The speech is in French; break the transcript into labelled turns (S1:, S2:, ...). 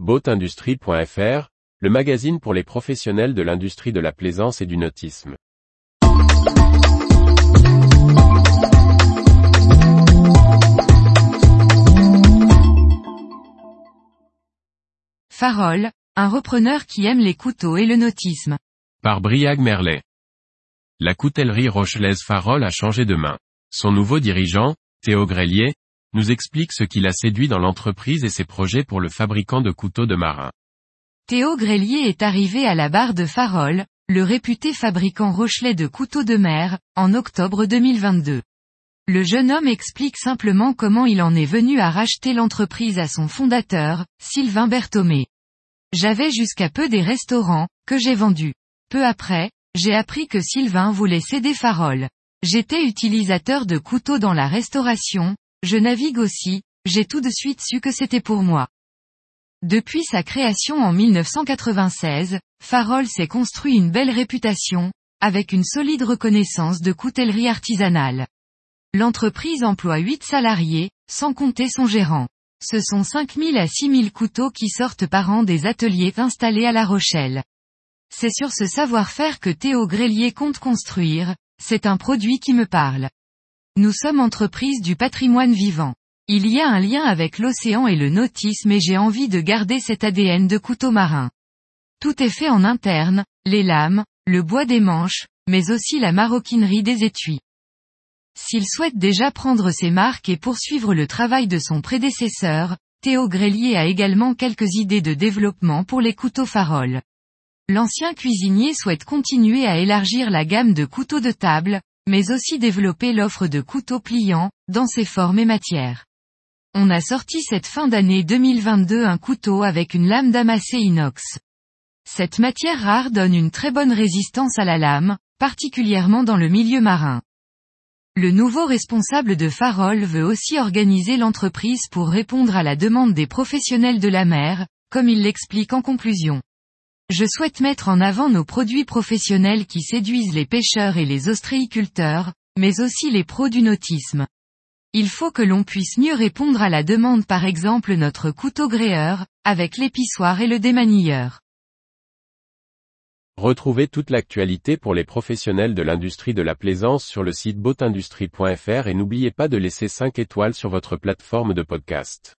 S1: Boatindustrie.fr, le magazine pour les professionnels de l'industrie de la plaisance et du nautisme.
S2: Farol, un repreneur qui aime les couteaux et le nautisme.
S1: Par Briag Merlet. La coutellerie rochelaise Farol a changé de main. Son nouveau dirigeant, Théo Grelier, nous explique ce qui l'a séduit dans l'entreprise et ses projets pour le fabricant de couteaux de marin.
S2: Théo Grelier est arrivé à la barre de Farol, le réputé fabricant rochelais de couteaux de mer, en octobre 2022. Le jeune homme explique simplement comment il en est venu à racheter l'entreprise à son fondateur, Sylvain Berthomé. J'avais jusqu'à peu des restaurants, que j'ai vendus. Peu après, j'ai appris que Sylvain voulait céder Farol. J'étais utilisateur de couteaux dans la restauration, je navigue aussi, j'ai tout de suite su que c'était pour moi. Depuis sa création en 1996, Farol s'est construit une belle réputation, avec une solide reconnaissance de coutellerie artisanale. L'entreprise emploie 8 salariés, sans compter son gérant. Ce sont 5000 à 6000 couteaux qui sortent par an des ateliers installés à La Rochelle. C'est sur ce savoir-faire que Théo Grelier compte construire, c'est un produit qui me parle. Nous sommes entreprise du patrimoine vivant. Il y a un lien avec l'océan et le nautisme et j'ai envie de garder cet ADN de couteau marin. Tout est fait en interne, les lames, le bois des manches, mais aussi la maroquinerie des étuis. S'il souhaite déjà prendre ses marques et poursuivre le travail de son prédécesseur, Théo Grelier a également quelques idées de développement pour les couteaux Farol. L'ancien cuisinier souhaite continuer à élargir la gamme de couteaux de table, mais aussi développer l'offre de couteaux pliants, dans ses formes et matières. On a sorti cette fin d'année 2022 un couteau avec une lame damassée inox. Cette matière rare donne une très bonne résistance à la lame, particulièrement dans le milieu marin. Le nouveau responsable de Farol veut aussi organiser l'entreprise pour répondre à la demande des professionnels de la mer, comme il l'explique en conclusion. Je souhaite mettre en avant nos produits professionnels qui séduisent les pêcheurs et les ostréiculteurs, mais aussi les pros du nautisme. Il faut que l'on puisse mieux répondre à la demande par exemple notre couteau gréeur, avec l'épissoir et le démanilleur.
S1: Retrouvez toute l'actualité pour les professionnels de l'industrie de la plaisance sur le site boatindustrie.fr et n'oubliez pas de laisser 5 étoiles sur votre plateforme de podcast.